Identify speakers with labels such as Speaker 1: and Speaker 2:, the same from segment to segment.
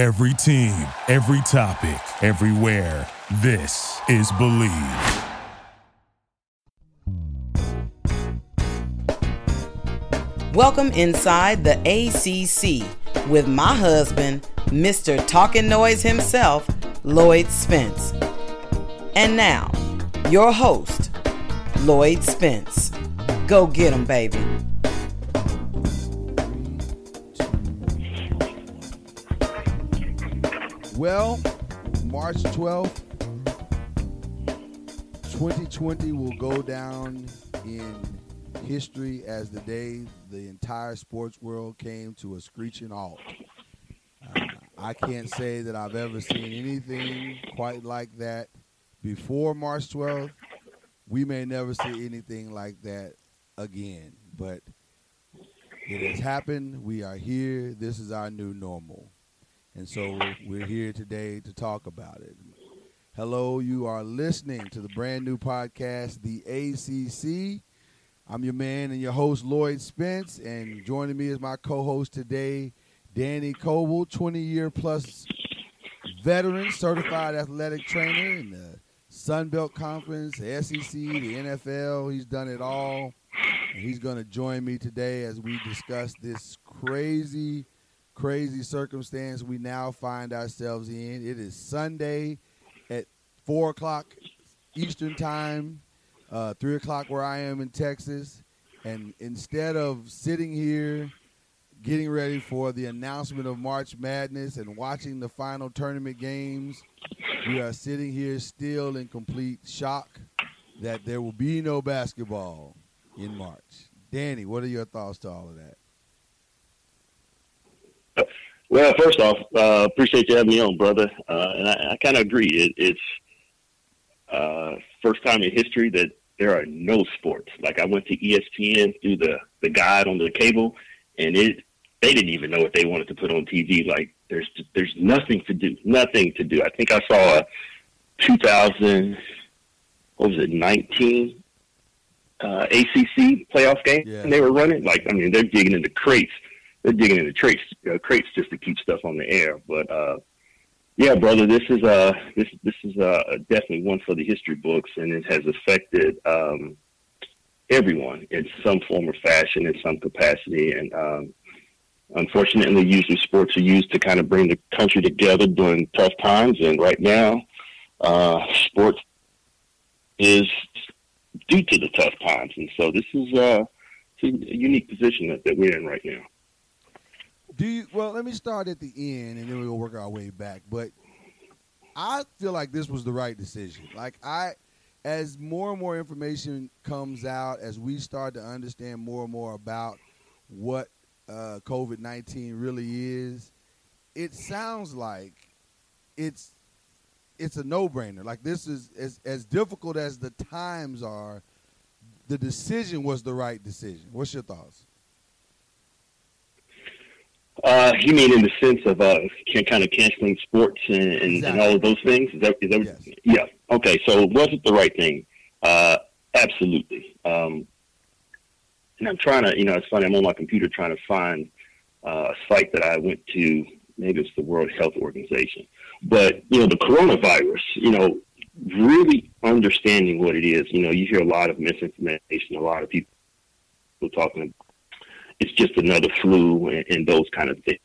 Speaker 1: Every team, every topic, everywhere. This is Believe.
Speaker 2: Welcome inside the ACC with my husband, Mr. Talking Noise himself, Lloyd Spence. And now, your host, Lloyd Spence. Go get him, baby.
Speaker 3: Well, March 12th, 2020 will go down in history as the day the entire sports world came to a screeching halt. Uh, I can't say that I've ever seen anything quite like that before March 12th. We may never see anything like that again, but it has happened. We are here. This is our new normal. And so we're here today to talk about it. Hello, you are listening to the brand new podcast, The ACC. I'm your man and your host, Lloyd Spence, and joining me is my co host today, Danny Coble, 20 year plus veteran, certified athletic trainer in the Sun Belt Conference, the SEC, the NFL. He's done it all. And he's going to join me today as we discuss this crazy crazy circumstance we now find ourselves in. It is Sunday at 4 o'clock Eastern Time, uh, 3 o'clock where I am in Texas. And instead of sitting here getting ready for the announcement of March Madness and watching the final tournament games, we are sitting here still in complete shock that there will be no basketball in March. Danny, what are your thoughts to all of that?
Speaker 4: Well, first off, uh, appreciate you having me on, brother. Uh, and I, I kind of agree. It, it's uh, first time in history that there are no sports. Like I went to ESPN through the the guide on the cable, and it they didn't even know what they wanted to put on TV. Like there's there's nothing to do, nothing to do. I think I saw a 2000 what was it 19 uh, ACC playoff game,
Speaker 3: Yeah.
Speaker 4: and they were running. Like I mean, they're digging into crates they're digging into crates, uh, crates just to keep stuff on the air. But uh, yeah, brother, this is uh, this this is uh, definitely one for the history books, and it has affected um, everyone in some form or fashion, in some capacity. And um, unfortunately, usually sports are used to kind of bring the country together during tough times. And right now, uh, sports is due to the tough times, and so this is uh, a unique position that, that we're in right now.
Speaker 3: Do you? Well, let me start at the end, and then we'll work our way back. But I feel like this was the right decision. Like I, as more and more information comes out, as we start to understand more and more about what uh, COVID nineteen really is, it sounds like it's it's a no brainer. Like this is as as difficult as the times are. The decision was the right decision. What's your thoughts?
Speaker 4: Uh, you mean in the sense of uh, can, kind of canceling sports and, and, and all of those things? Is that, is that
Speaker 3: Yes.
Speaker 4: yeah? Okay, so was it the right thing? Uh, absolutely. Um, and I'm trying to, you know, it's funny. I'm on my computer trying to find uh, a site that I went to. Maybe it's the World Health Organization, but you know, the coronavirus. You know, really understanding what it is. You know, you hear a lot of misinformation. A lot of people talking it's just another flu and, and those kind of things.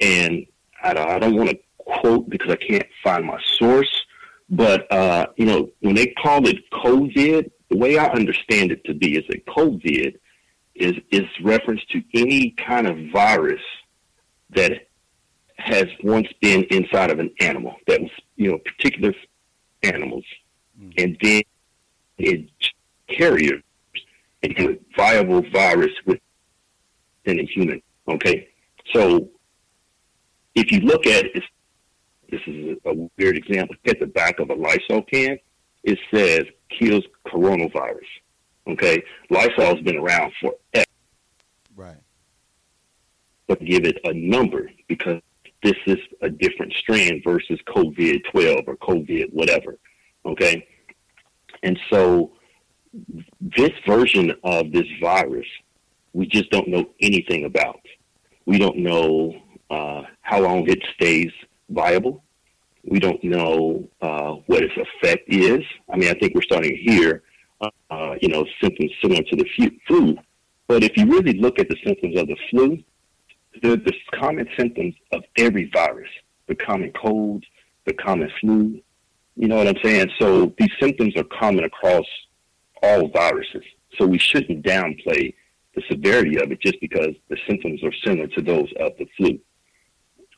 Speaker 4: And I don't, I don't want to quote because I can't find my source, but uh, you know when they call it COVID, the way I understand it to be is that COVID is is reference to any kind of virus that has once been inside of an animal that was you know particular animals, and then it carriers into a viable virus within a human. Okay, so if you look at it, this is a weird example. At the back of a Lysol can, it says kills coronavirus. Okay, Lysol's been around forever,
Speaker 3: Right.
Speaker 4: but give it a number because this is a different strand versus COVID 12 or COVID whatever. Okay, and so this version of this virus, we just don't know anything about. We don't know uh, how long it stays viable. We don't know uh, what its effect is. I mean, I think we're starting to hear, uh, you know, symptoms similar to the flu. But if you really look at the symptoms of the flu, they're the common symptoms of every virus, the common cold, the common flu. You know what I'm saying? So these symptoms are common across all viruses. So we shouldn't downplay the severity of it just because the symptoms are similar to those of the flu.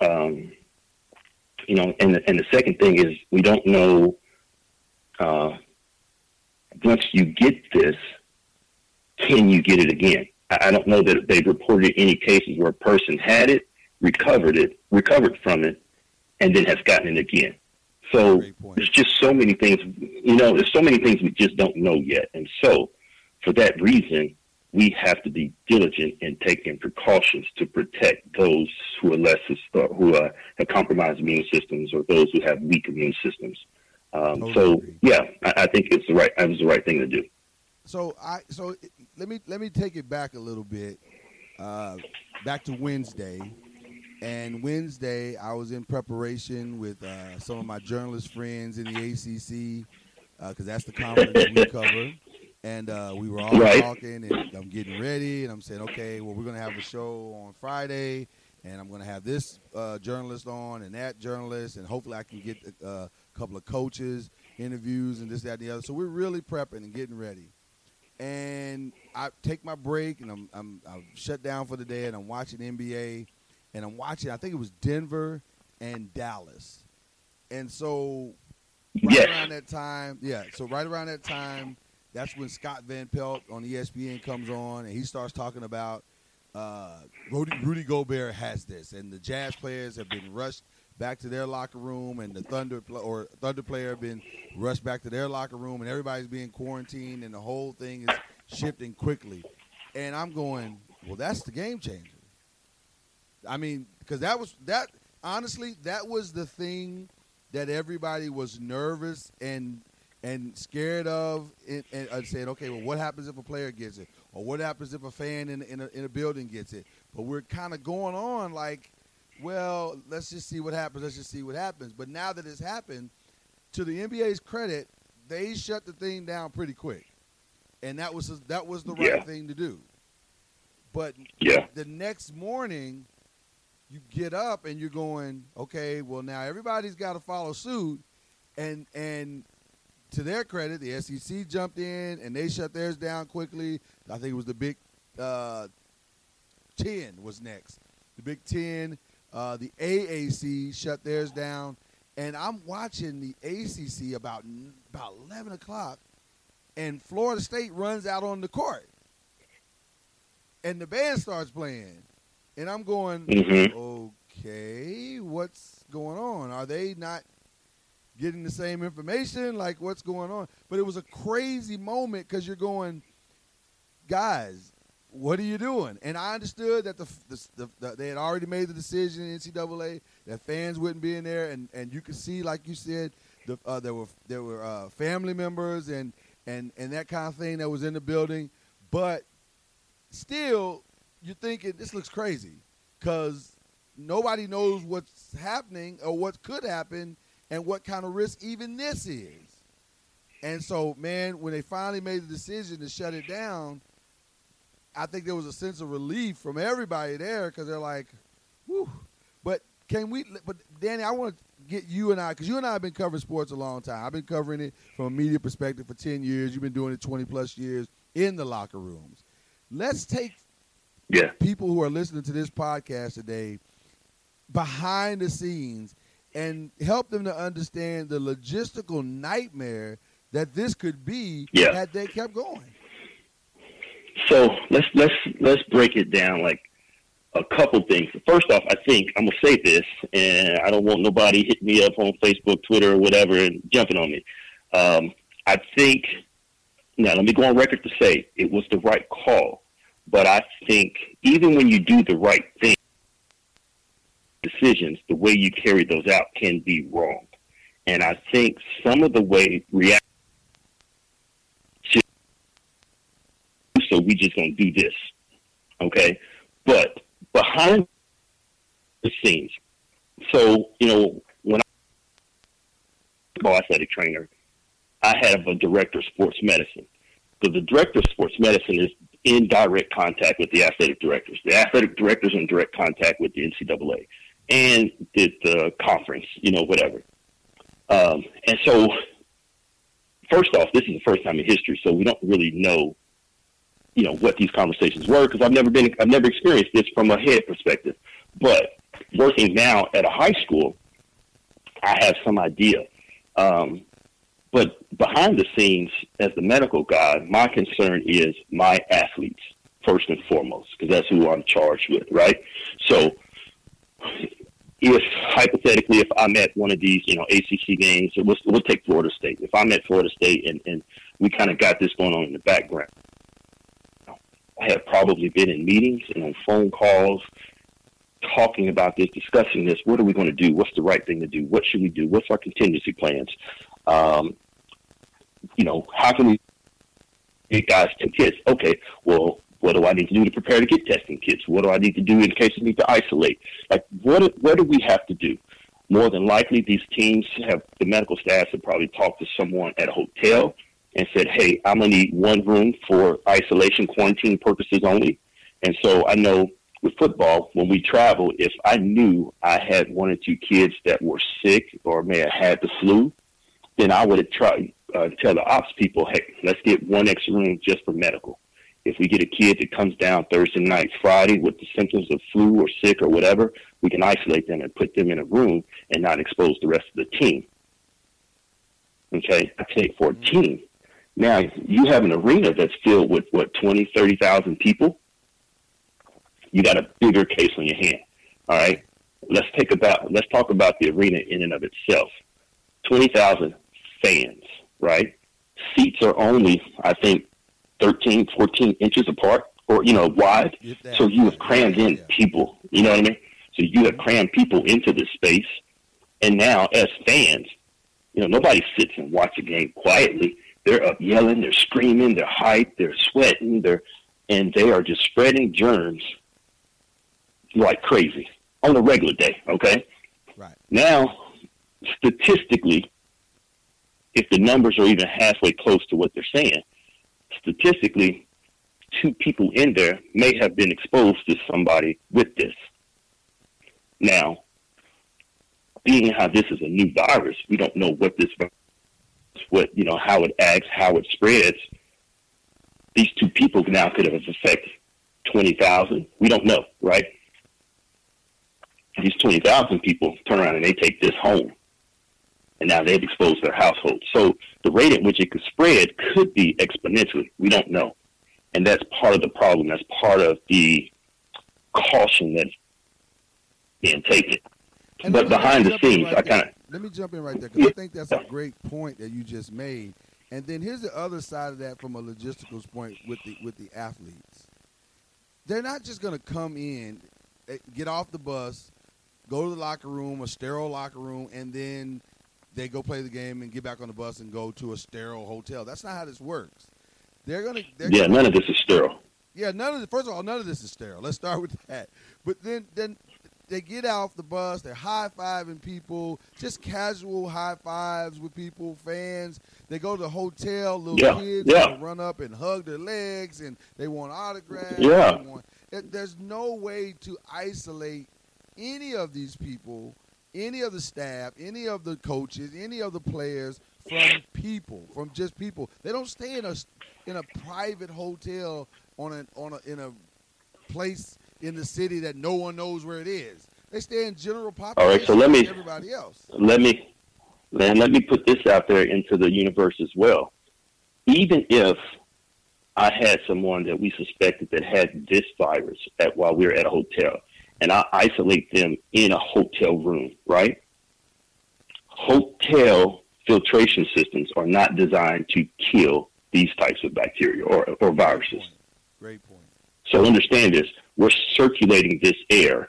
Speaker 4: Um, you know, and the, and the second thing is we don't know uh, once you get this, can you get it again? I, I don't know that they've reported any cases where a person had it, recovered it, recovered from it, and then has gotten it again. So there's just so many things, you know, there's so many things we just don't know yet. And so for that reason, we have to be diligent in taking precautions to protect those who are less uh, who uh, have compromised immune systems or those who have weak immune systems. Um, totally so agree. yeah, I, I, think it's the right it was the right thing to do.
Speaker 3: So I so let me let me take it back a little bit, uh, back to Wednesday. And Wednesday, I was in preparation with uh, some of my journalist friends in the ACC because uh, that's the conference we cover and uh, we were all right. talking, and I'm getting ready, and I'm saying, okay, well, we're gonna have a show on Friday, and I'm gonna have this uh, journalist on and that journalist, and hopefully I can get uh, a couple of coaches interviews and this, that, and the other. So we're really prepping and getting ready. And I take my break, and I'm I'm, I'm shut down for the day, and I'm watching NBA, and I'm watching. I think it was Denver and Dallas, and so right yes. around that time, yeah. So right around that time that's when Scott Van Pelt on ESPN comes on and he starts talking about uh, Rudy, Rudy Gobert has this, and the Jazz players have been rushed back to their locker room, and the Thunder or Thunder player have been rushed back to their locker room, and everybody's being quarantined, and the whole thing is shifting quickly. And I'm going, well, that's the game changer. I mean, because that was that. Honestly, that was the thing that everybody was nervous and and scared of and uh, saying, okay, well, what happens if a player gets it, or what happens if a fan in in a, in a building gets it? But we're kind of going on like, well, let's just see what happens. Let's just see what happens. But now that it's happened, to the NBA's credit, they shut the thing down pretty quick, and that was that was the right yeah. thing to do. But
Speaker 4: yeah.
Speaker 3: the next morning, you get up and you're going, okay, well now everybody's got to follow suit, and and to their credit, the SEC jumped in and they shut theirs down quickly. I think it was the Big uh, Ten was next. The Big Ten, uh, the AAC shut theirs down, and I'm watching the ACC about about 11 o'clock, and Florida State runs out on the court, and the band starts playing, and I'm going,
Speaker 4: mm-hmm.
Speaker 3: okay, what's going on? Are they not getting the same information, like what's going on. But it was a crazy moment because you're going, guys, what are you doing? And I understood that the, the, the, the, they had already made the decision in NCAA that fans wouldn't be in there, and, and you could see, like you said, the, uh, there were there were uh, family members and, and and that kind of thing that was in the building, but still, you're thinking this looks crazy because nobody knows what's happening or what could happen and what kind of risk even this is. And so, man, when they finally made the decision to shut it down, I think there was a sense of relief from everybody there because they're like, "Whew." But can we? But Danny, I want to get you and I because you and I have been covering sports a long time. I've been covering it from a media perspective for ten years. You've been doing it twenty plus years in the locker rooms. Let's take
Speaker 4: yeah.
Speaker 3: people who are listening to this podcast today behind the scenes and help them to understand the logistical nightmare that this could be
Speaker 4: yeah.
Speaker 3: had they kept going.
Speaker 4: So let's let's let's break it down like a couple things. First off, I think I'm gonna say this, and I don't want nobody hitting me up on Facebook, Twitter, or whatever, and jumping on me. Um, I think now let me go on record to say it was the right call, but I think even when you do the right thing, decisions, the way you carry those out can be wrong. And I think some of the way react so we just gonna do this. Okay? But behind the scenes. So, you know, when I was athletic trainer, I have a director of sports medicine. So the director of sports medicine is in direct contact with the athletic directors. The athletic directors in direct contact with the NCAA and the, the conference, you know, whatever. Um, and so, first off, this is the first time in history, so we don't really know, you know, what these conversations were because I've never been, I've never experienced this from a head perspective. But working now at a high school, I have some idea. Um, but behind the scenes, as the medical guy, my concern is my athletes first and foremost, because that's who I'm charged with, right? So, if hypothetically, if I'm at one of these, you know, ACC games, we'll, we'll take Florida State. If I'm at Florida State and, and we kind of got this going on in the background, I have probably been in meetings and on phone calls talking about this, discussing this. What are we going to do? What's the right thing to do? What should we do? What's our contingency plans? Um, you know, how can we get guys to kits? Okay, well, what do I need to do to prepare to get testing kits? What do I need to do in case I need to isolate? Like, what what do we have to do? More than likely, these teams have the medical staff have probably talked to someone at a hotel and said, "Hey, I'm gonna need one room for isolation, quarantine purposes only." And so I know with football, when we travel, if I knew I had one or two kids that were sick or may have had the flu, then I would tried uh, tell the ops people, hey, let's get one extra room just for medical. If we get a kid that comes down Thursday night, Friday with the symptoms of flu or sick or whatever, we can isolate them and put them in a room and not expose the rest of the team. Okay, I take for a team. Now you have an arena that's filled with what twenty, thirty thousand people. You got a bigger case on your hand. All right, let's take about let's talk about the arena in and of itself. Twenty thousand fans right? Seats are only, I think, 13, 14 inches apart or, you know, wide. So you have crammed in people, you know what I mean? So you have crammed people into this space. And now, as fans, you know, nobody sits and watches a game quietly. They're up yelling, they're screaming, they're hyped, they're sweating, they're, and they are just spreading germs like crazy on a regular day, okay?
Speaker 3: Right.
Speaker 4: Now, statistically, if the numbers are even halfway close to what they're saying, statistically, two people in there may have been exposed to somebody with this. Now, being how this is a new virus, we don't know what this what you know how it acts, how it spreads. These two people now could have affected twenty thousand. We don't know, right? These twenty thousand people turn around and they take this home and now they've exposed their household. So the rate at which it could spread could be exponentially. We don't know. And that's part of the problem. That's part of the caution that's being taken. And but behind the scenes, right I kind of.
Speaker 3: Let me jump in right there because. I think that's a great point that you just made. And then here's the other side of that from a logistical point with the with the athletes. They're not just going to come in, eh, get off the bus, go to the locker room, a sterile locker room, and then they go play the game and get back on the bus and go to a sterile hotel. That's not how this works. They're gonna. They're
Speaker 4: yeah,
Speaker 3: gonna,
Speaker 4: none of this is sterile.
Speaker 3: Yeah, none of the, first of all, none of this is sterile. Let's start with that. But then, then they get off the bus. They're high fiving people, just casual high fives with people, fans. They go to the hotel. Little
Speaker 4: yeah,
Speaker 3: kids
Speaker 4: yeah.
Speaker 3: run up and hug their legs, and they want autographs.
Speaker 4: Yeah.
Speaker 3: Want, there's no way to isolate any of these people any of the staff, any of the coaches, any of the players from people, from just people. They don't stay in a in a private hotel on a on a in a place in the city that no one knows where it is. They stay in general population.
Speaker 4: All right, so let me
Speaker 3: everybody else.
Speaker 4: Let me man, let me put this out there into the universe as well. Even if I had someone that we suspected that had this virus at while we were at a hotel, and I isolate them in a hotel room, right? Hotel filtration systems are not designed to kill these types of bacteria or, or viruses.
Speaker 3: Great point.
Speaker 4: So understand this. We're circulating this air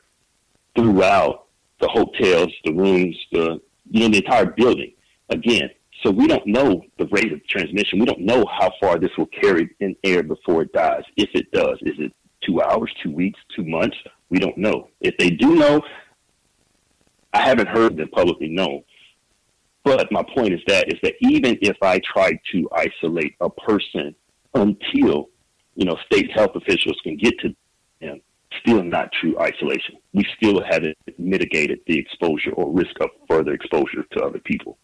Speaker 4: throughout the hotels, the rooms, the you know, the entire building. Again, so we don't know the rate of transmission. We don't know how far this will carry in air before it dies. If it does, is it two hours, two weeks, two months? We don't know. If they do know, I haven't heard them publicly known. But my point is that is that even if I tried to isolate a person until you know state health officials can get to them, still not true isolation. We still haven't mitigated the exposure or risk of further exposure to other people.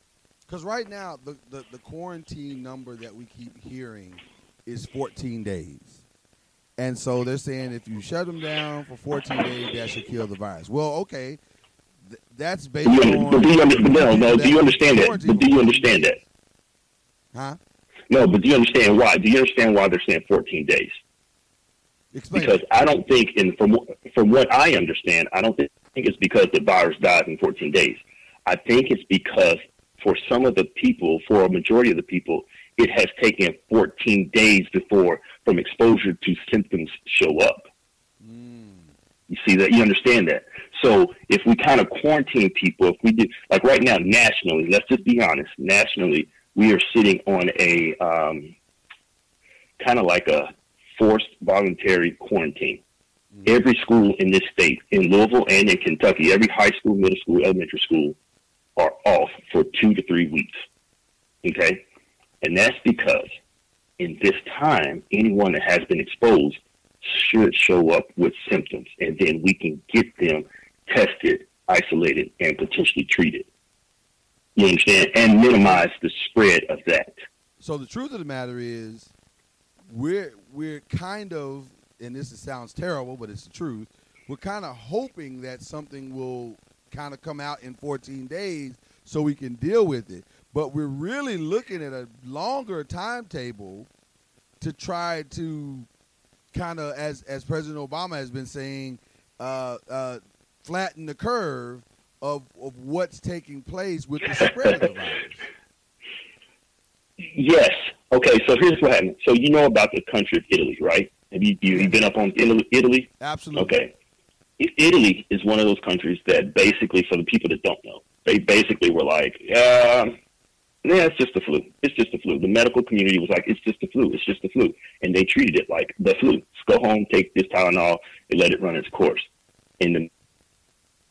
Speaker 3: Because right now, the, the, the quarantine number that we keep hearing is 14 days. And so they're saying if you shut them down for 14 days, that should kill the virus. Well, okay, th- that's based on.
Speaker 4: but do you, under, no, no, do you understand that? But do you understand that?
Speaker 3: Huh?
Speaker 4: No, but do you understand why? Do you understand why they're saying 14 days?
Speaker 3: Explain.
Speaker 4: Because I don't think, in from from what I understand, I don't think it's because the virus dies in 14 days. I think it's because for some of the people, for a majority of the people, it has taken 14 days before from exposure to symptoms show up. You see that? You understand that? So if we kind of quarantine people, if we do, like right now, nationally, let's just be honest, nationally, we are sitting on a um, kind of like a forced voluntary quarantine. Every school in this state, in Louisville and in Kentucky, every high school, middle school, elementary school are off for two to three weeks. Okay? And that's because in this time, anyone that has been exposed should show up with symptoms, and then we can get them tested, isolated, and potentially treated. You understand? And minimize the spread of that.
Speaker 3: So the truth of the matter is, we're we're kind of, and this sounds terrible, but it's the truth. We're kind of hoping that something will kind of come out in 14 days so we can deal with it. But we're really looking at a longer timetable to try to kind of, as as President Obama has been saying, uh, uh, flatten the curve of of what's taking place with the spread of the virus.
Speaker 4: Yes. Okay. So here's what happened. So you know about the country of Italy, right? Have you you, you been up on Italy? Italy?
Speaker 3: Absolutely.
Speaker 4: Okay. Italy is one of those countries that basically, for the people that don't know, they basically were like, um, yeah, it's just the flu. It's just the flu. The medical community was like, it's just the flu. It's just the flu. And they treated it like the flu. Go home, take this Tylenol, and let it run its course. In the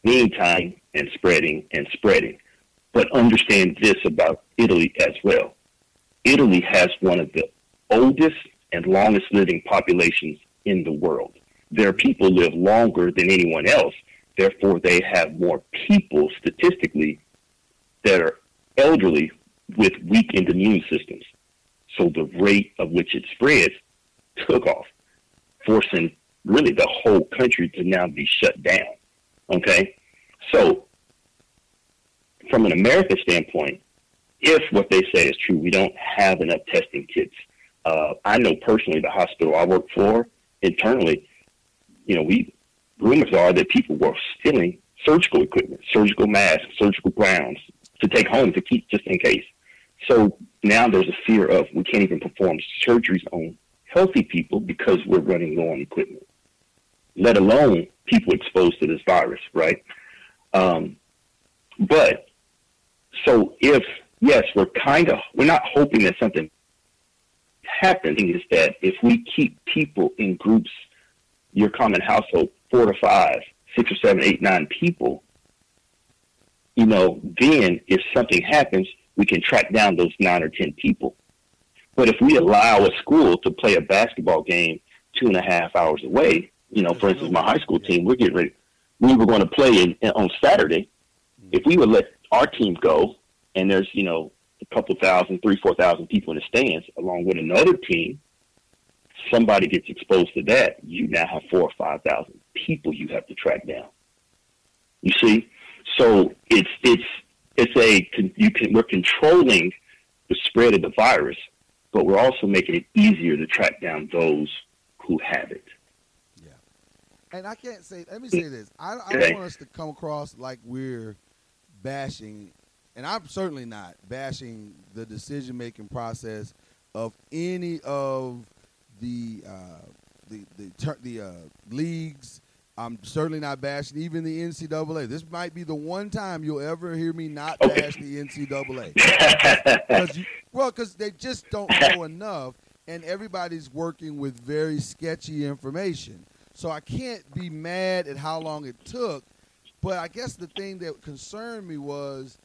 Speaker 4: meantime, and spreading and spreading. But understand this about Italy as well. Italy has one of the oldest and longest living populations in the world. Their people live longer than anyone else. Therefore, they have more people statistically that are elderly with weakened immune systems. So the rate of which it spreads took off, forcing really the whole country to now be shut down. Okay? So, from an American standpoint, if what they say is true, we don't have enough testing kits. Uh, I know personally the hospital I work for internally, you know, we rumors are that people were stealing surgical equipment, surgical masks, surgical gowns to take home to keep just in case. So now there's a fear of we can't even perform surgeries on healthy people because we're running low on equipment, let alone people exposed to this virus, right? Um, but so if yes, we're kind of we're not hoping that something happening is that if we keep people in groups, your common household, four to five, six or seven, eight, nine people, you know, then if something happens, we can track down those nine or ten people. But if we allow a school to play a basketball game two and a half hours away, you know, for instance, my high school team, we're getting ready. We were going to play in, in, on Saturday. If we would let our team go, and there's you know a couple thousand, three, four thousand people in the stands, along with another team, somebody gets exposed to that, you now have four or five thousand people you have to track down. You see, so it's it's it's a you can we're controlling the spread of the virus, but we're also making it easier to track down those who have it.
Speaker 3: Yeah. And I can't say. Let me say this. I, I don't want us to come across like we're bashing, and I'm certainly not bashing the decision making process of any of the uh, the the the uh, leagues. I'm certainly not bashing even the NCAA. This might be the one time you'll ever hear me not
Speaker 4: Okay.
Speaker 3: bash the NCAA. Cause you, well, because they just don't know enough, and everybody's working with very sketchy information. So I can't be mad at how long it took But I guess the thing that concerned me was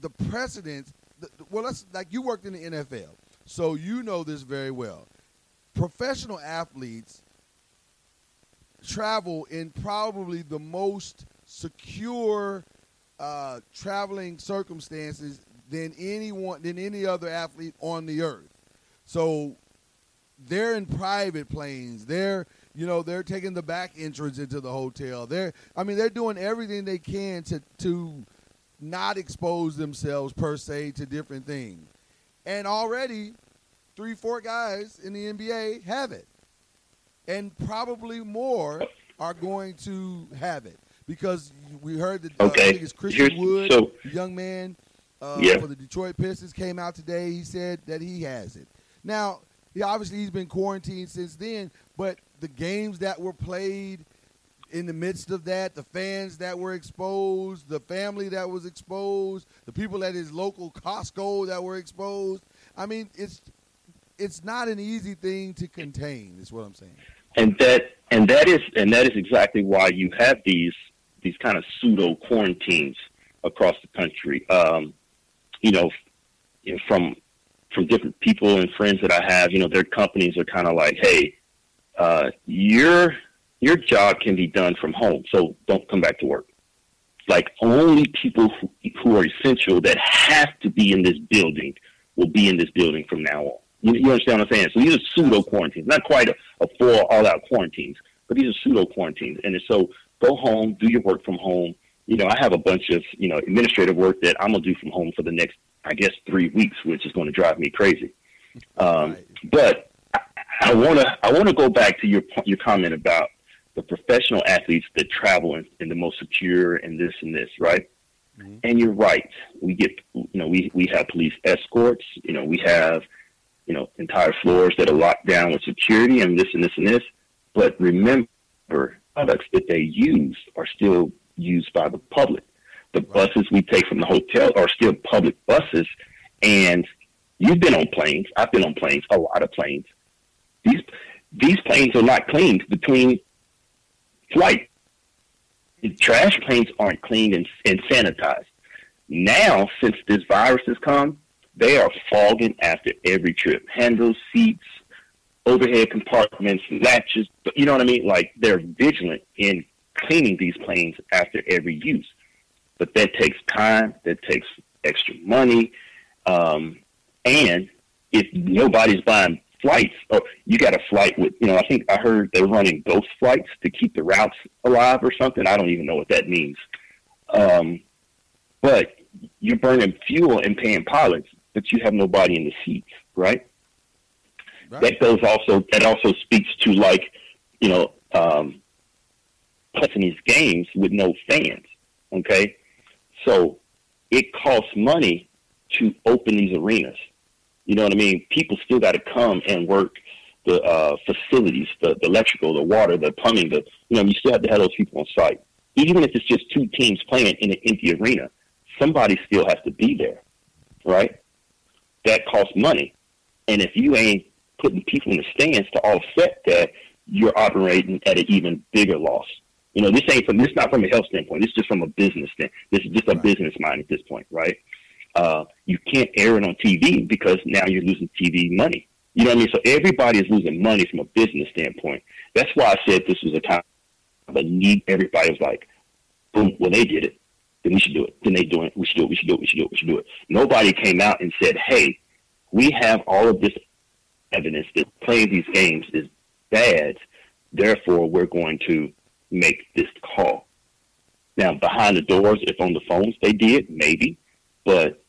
Speaker 3: the precedent. Well, let's like you worked in the NFL, so you know this very well. Professional athletes travel in probably the most secure uh, traveling circumstances than anyone than any other athlete on the earth. So they're in private planes. They're you know they're taking the back entrance into the hotel. They're I mean they're doing everything they can to to not expose themselves per se to different things. And already three four guys in the NBA have it. And probably more are going to have it because we heard that uh,
Speaker 4: okay.
Speaker 3: I think it's Christian
Speaker 4: Here's,
Speaker 3: Wood,
Speaker 4: so,
Speaker 3: young man uh,
Speaker 4: yeah.
Speaker 3: for the Detroit Pistons, came out today. He said that he has it. Now, he obviously he's been quarantined since then, but the games that were played in the midst of that, the fans that were exposed, the family that was exposed, the people at his local Costco that were exposed. I mean, it's it's not an easy thing to contain. Is what I'm saying.
Speaker 4: And that and that is and that is exactly why you have these these kind of pseudo quarantines across the country. Um, you know, you know, from from different people and friends that I have, you know, their companies are kind of like, hey, uh, your your job can be done from home, so don't come back to work. Like only people who, who are essential that have to be in this building will be in this building from now on. You, you understand what I'm saying? So these are pseudo quarantines, not quite a, a full all out quarantines, but these are pseudo quarantines. And so go home, do your work from home. You know, I have a bunch of you know administrative work that I'm gonna do from home for the next, I guess, three weeks, which is going to drive me crazy. Um,
Speaker 3: Right.
Speaker 4: But I want to I want to go back to your your comment about the professional athletes that travel in, in the most secure and this and this, right?
Speaker 3: Mhm.
Speaker 4: And you're right. We get you know we we have police escorts. You know we have you know entire floors that are locked down with security and this and this and this. But remember, products that they use are still used by the public. The
Speaker 3: Right.
Speaker 4: buses we take from the hotel are still public buses, and you've been on planes. I've been on planes, a lot of planes. These these planes are not cleaned between flight. The trash planes aren't cleaned and, and sanitized. Now, since this virus has come, they are fogging after every trip. Handles, seats, overhead compartments, latches. You know what I mean? Like they're vigilant in cleaning these planes after every use. But that takes time. That takes extra money. Um, and if nobody's buying flights, or you got a flight with, you know, I think I heard they're running ghost flights to keep the routes alive or something. I don't even know what that means. Um, but you're burning fuel and paying pilots, but you have nobody in the seats, right?
Speaker 3: Right.
Speaker 4: That goes also. That also speaks to like, you know, um, playing these games with no fans. Okay, so it costs money to open these arenas. You know what I mean? People still got to come and work the uh, facilities, the, the electrical, the water, the plumbing. The you know, you still have to have those people on site. Even if it's just two teams playing in an empty arena, somebody still has to be there, right? That costs money, and if you ain't putting people in the stands to offset that, you're operating at an even bigger loss. You know, this ain't from this not from a health standpoint. This is just from a business stand. This is just a
Speaker 3: Right.
Speaker 4: business mind at this point, right? Uh, you can't air it on TV because now you're losing TV money. You know what I mean? So everybody is losing money from a business standpoint. That's why I said this was a time of a need. Everybody was like, boom, well, they did it. Then we should do it. Then they do it. We should do it. We should do it. We should do it. We should do it. Nobody came out and said, hey, we have all of this evidence that playing these games is bad. Therefore, we're going to make this call. Now, behind the doors, if on the phones they did, maybe, but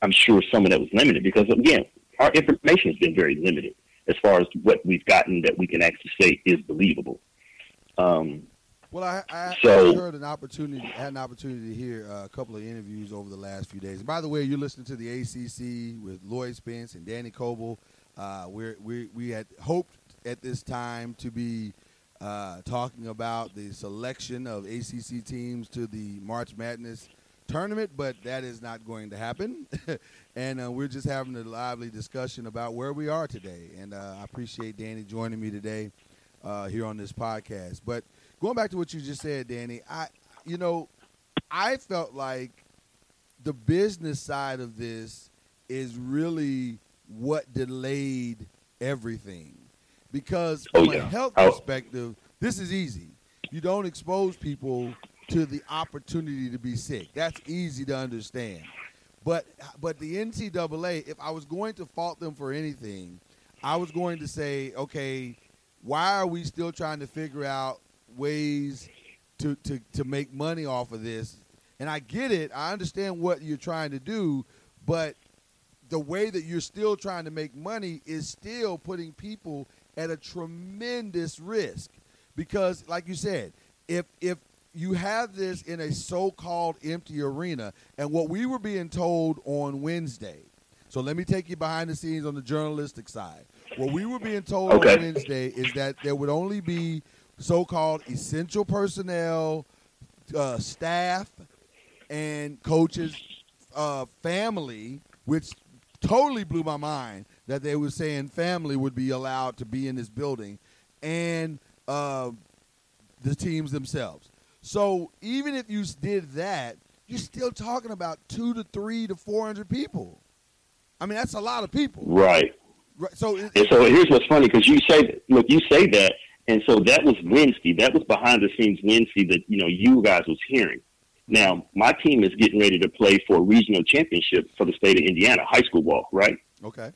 Speaker 4: I'm sure some of that was limited because, again, our information has been very limited as far as what we've gotten that we can actually say is believable. Um,
Speaker 3: Well, I, I,
Speaker 4: So-
Speaker 3: I heard an opportunity, had an opportunity to hear uh, a couple of interviews over the last few days. And by the way, you're listening to the ACC with Lloyd Spence and Danny Coble. Uh, we're, we we had hoped at this time to be uh, talking about the selection of ACC teams to the March Madness tournament, but that is not going to happen. and uh, we're just having a lively discussion about where we are today. And uh, I appreciate Danny joining me today uh, here on this podcast. But going back to what you just said, Danny, I you know, I felt like the business side of this is really what delayed everything. Because
Speaker 4: Oh,
Speaker 3: from a health
Speaker 4: Oh.
Speaker 3: perspective, this is easy. You don't expose people to the opportunity to be sick. That's easy to understand. But but the NCAA, if I was going to fault them for anything, I was going to say, okay, why are we still trying to figure out ways to, to, to make money off of this? And I get it. I understand what you're trying to do, but the way that you're still trying to make money is still putting people at a tremendous risk. Because, like you said, if if you have this in a so-called empty arena, and what we were being told on Wednesday. So let me take you behind the scenes on the journalistic side. What we were being told
Speaker 4: Okay.
Speaker 3: on Wednesday is that there would only be so-called essential personnel, uh, staff, and coaches, uh, family, which totally blew my mind that they were saying family would be allowed to be in this building, and uh, the teams themselves. So even if you did that, you're still talking about two to three to four hundred people. I mean, that's a lot of people.
Speaker 4: Right.
Speaker 3: Right, So it,
Speaker 4: And so here's what's funny because you say, look, you say that, and so that was Wednesday. That was behind the scenes Wednesday that you know you guys was hearing. Now my team is getting ready to play for a regional championship for the state of Indiana, high school ball. Right.
Speaker 3: okay.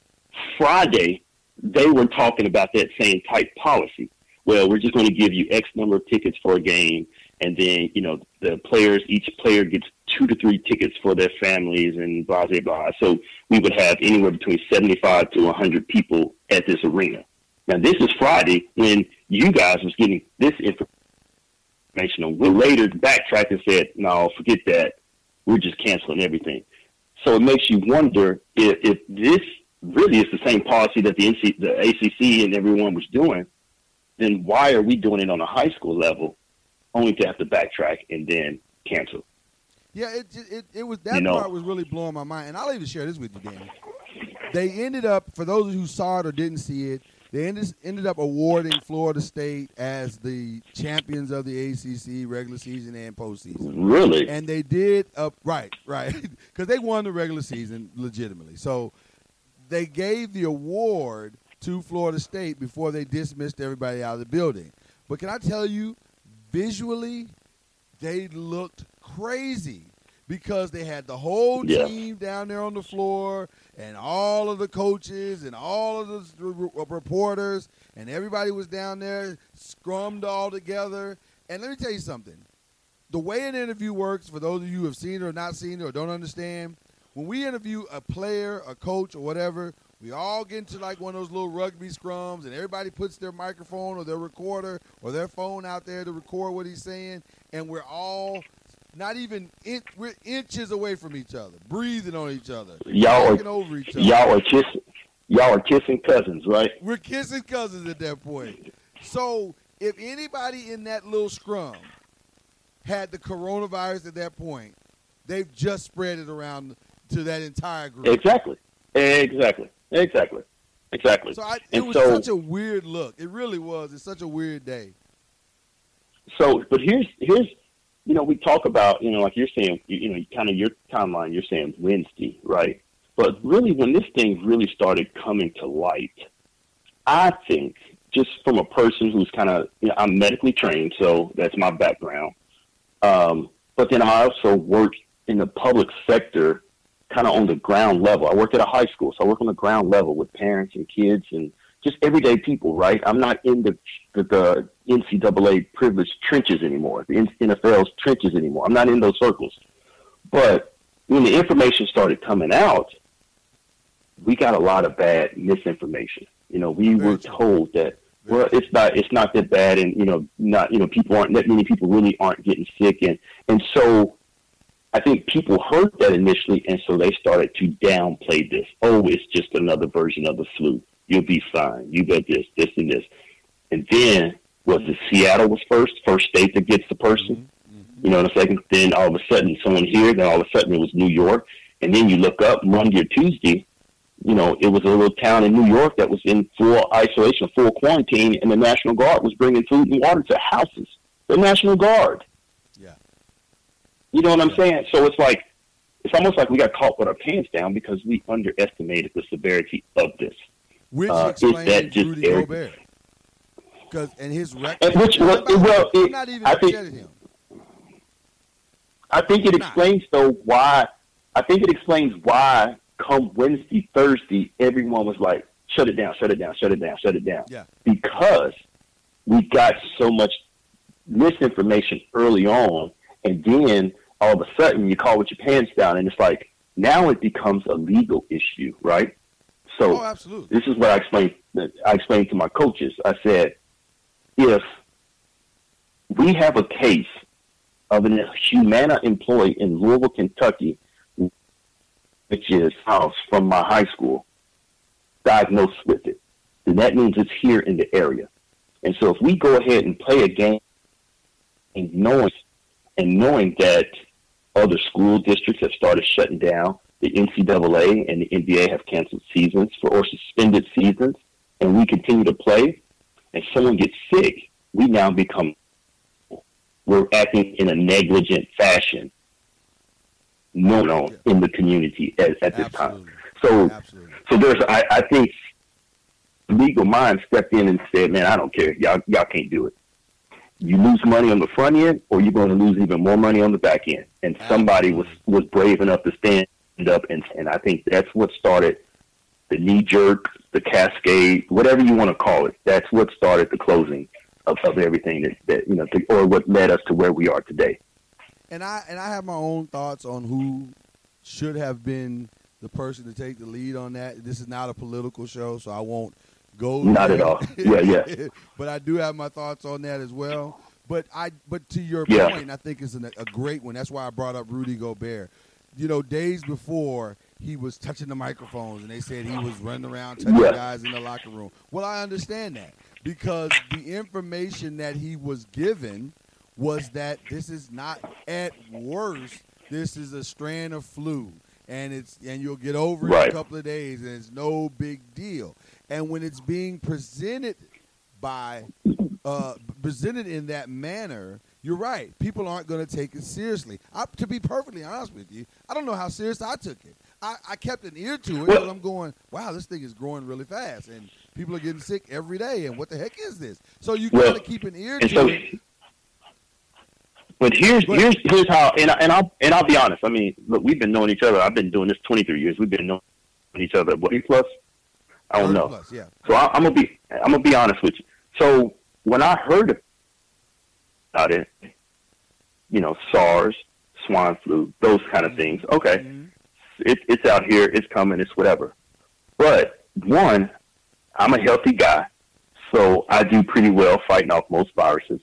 Speaker 4: Friday, they were talking about that same type policy. Well, we're just going to give you X number of tickets for a game, and then you know the players, each player gets two to three tickets for their families, and blah blah blah. So we would have anywhere between seventy-five to hundred people at this arena. Now this is Friday when you guys was getting this information. on. We later backtracked and said, "No, forget that. We're just canceling everything." So it makes you wonder if, if this really is the same policy that the NC, the ACC and everyone was doing, then why are we doing it on a high school level, only to have to backtrack and then cancel?
Speaker 3: Yeah, it it, it was that
Speaker 4: You know.
Speaker 3: part was really blowing my mind, and I'll even share this with you, Danny. They ended up, for those who saw it or didn't see it, they ended ended up awarding Florida State as the champions of the ACC regular season and postseason.
Speaker 4: Really?
Speaker 3: And they did up right, right, because they won the regular season legitimately. So they gave the award to Florida State before they dismissed everybody out of the building. But can I tell you, visually, they looked crazy because they had the whole
Speaker 4: Yeah.
Speaker 3: team down there on the floor and all of the coaches and all of the reporters and everybody was down there scrummed all together. And let me tell you something. The way an interview works, for those of you who have seen it or not seen it or don't understand, when we interview a player, a coach, or whatever, we all get into like one of those little rugby scrums, and everybody puts their microphone or their recorder or their phone out there to record what he's saying, and we're all not even in, we're inches away from each other, breathing on each other,
Speaker 4: Y'all are
Speaker 3: over each other.
Speaker 4: y'all are kissing y'all are kissing cousins, right?
Speaker 3: We're kissing cousins at that point. So if anybody in that little scrum had the coronavirus at that point, they've just spread it around to that entire group.
Speaker 4: Exactly. Exactly. Exactly. Exactly.
Speaker 3: So I, it
Speaker 4: And
Speaker 3: was
Speaker 4: so-
Speaker 3: such a weird look. It really was. It's such a weird day.
Speaker 4: So, but here's here's you know we talk about you know like you're saying you, you know kind of your timeline you're saying Wednesday right, but really when this thing really started coming to light, I think just from a person who's kind of you know I'm medically trained so that's my background, um, but then I also work in the public sector kind of on the ground level. I work at a high school, so I work on the ground level with parents and kids and just everyday people, right? I'm not in the the, the NCAA privileged trenches anymore, the NFL's trenches anymore. I'm not in those circles. But when the information started coming out, we got a lot of bad misinformation. You know, we were told that well, it's not it's not that bad, and you know, not you know, people aren't that many people really aren't getting sick, and and so I think people heard that initially, and so they started to downplay this. Oh, it's just another version of the flu. You'll be fine. You got this, this, and this. And then was it Seattle was first, first state that gets the person. Mm-hmm. Mm-hmm. You know, in a second, then all of a sudden someone here, then all of a sudden it was New York, and then you look up Monday or Tuesday. You know, it was a little town in New York that was in full isolation, full quarantine, and the National Guard was bringing food and water to houses. The National Guard.
Speaker 3: Yeah.
Speaker 4: You know what I'm saying? So it's like it's almost like we got caught with our pants down because we underestimated the severity of this.
Speaker 3: Which
Speaker 4: Uh, is
Speaker 3: explains
Speaker 4: that just
Speaker 3: Rudy
Speaker 4: arrogant?
Speaker 3: Gobert. Because and his record.
Speaker 4: And which- well, well, it-
Speaker 3: not even
Speaker 4: I think-
Speaker 3: him.
Speaker 4: I think it explains though why. I think it explains why come Wednesday, Thursday, everyone was like, "Shut it down, shut it down, shut it down, shut it down,"
Speaker 3: Yeah.
Speaker 4: because we got so much misinformation early on, and then all of a sudden you call with your pants down, and it's like now it becomes a legal issue, right? So
Speaker 3: Oh, absolutely.
Speaker 4: this is what I explained. I explained to my coaches. I said, if we have a case of an Humana employee in Louisville, Kentucky, which is house from my high school, diagnosed with it, then that means it's here in the area. And so if we go ahead and play a game, and knowing and knowing that other school districts have started shutting down, the NCAA and the NBA have canceled seasons for or suspended seasons, and we continue to play, and someone gets sick, we now become we're acting in a negligent fashion, no, no, in the community at, at this time. So,
Speaker 3: Absolutely.
Speaker 4: so there's, I, I think, legal mind stepped in and said, "Man, I don't care. Y'all, y'all can't do it. You lose money on the front end, or you're going to lose even more money on the back end." And somebody was was brave enough to stand up, and and I think that's what started the knee jerk, the cascade, whatever you want to call it. That's what started the closing of, of everything that, that you know, to, or what led us to where we are today.
Speaker 3: And I and I have my own thoughts on who should have been the person to take the lead on that. This is not a political show, so I won't go.
Speaker 4: Not
Speaker 3: there.
Speaker 4: at all. Yeah, yeah.
Speaker 3: but I do have my thoughts on that as well. But I, but to your
Speaker 4: Yeah.
Speaker 3: point, I think it's an, a great one. That's why I brought up Rudy Gobert. You know, days before he was touching the microphones, and they said he was running around touching
Speaker 4: Yeah.
Speaker 3: guys in the locker room. Well, I understand that because the information that he was given was that this is not at worst this is a strand of flu and it's and you'll get over it in a couple of days and it's no big deal and when it's being presented by uh, presented in that manner you're right people aren't going to take it seriously I, to be perfectly honest with you i don't know how serious i took it i, I kept an ear to it
Speaker 4: Well-
Speaker 3: i'm going wow this thing is growing really fast and people are getting sick every day and what the heck is this so you
Speaker 4: Well,
Speaker 3: got to keep an ear to
Speaker 4: so,
Speaker 3: it
Speaker 4: but here's
Speaker 3: ahead.
Speaker 4: here's here's how, and I, and I'll and I'll be honest. I mean, look, we've been knowing each other. I've been doing this 23 years. We've been knowing each other. What plus? I don't know.
Speaker 3: plus, yeah
Speaker 4: So I, I'm gonna be I'm gonna be honest with you. So when I heard about it, you know, SARS, swine flu, those kind of things. Okay,
Speaker 3: Mhm.
Speaker 4: it, it's out here. It's coming. It's whatever. But one, I'm a healthy guy, so I do pretty well fighting off most viruses.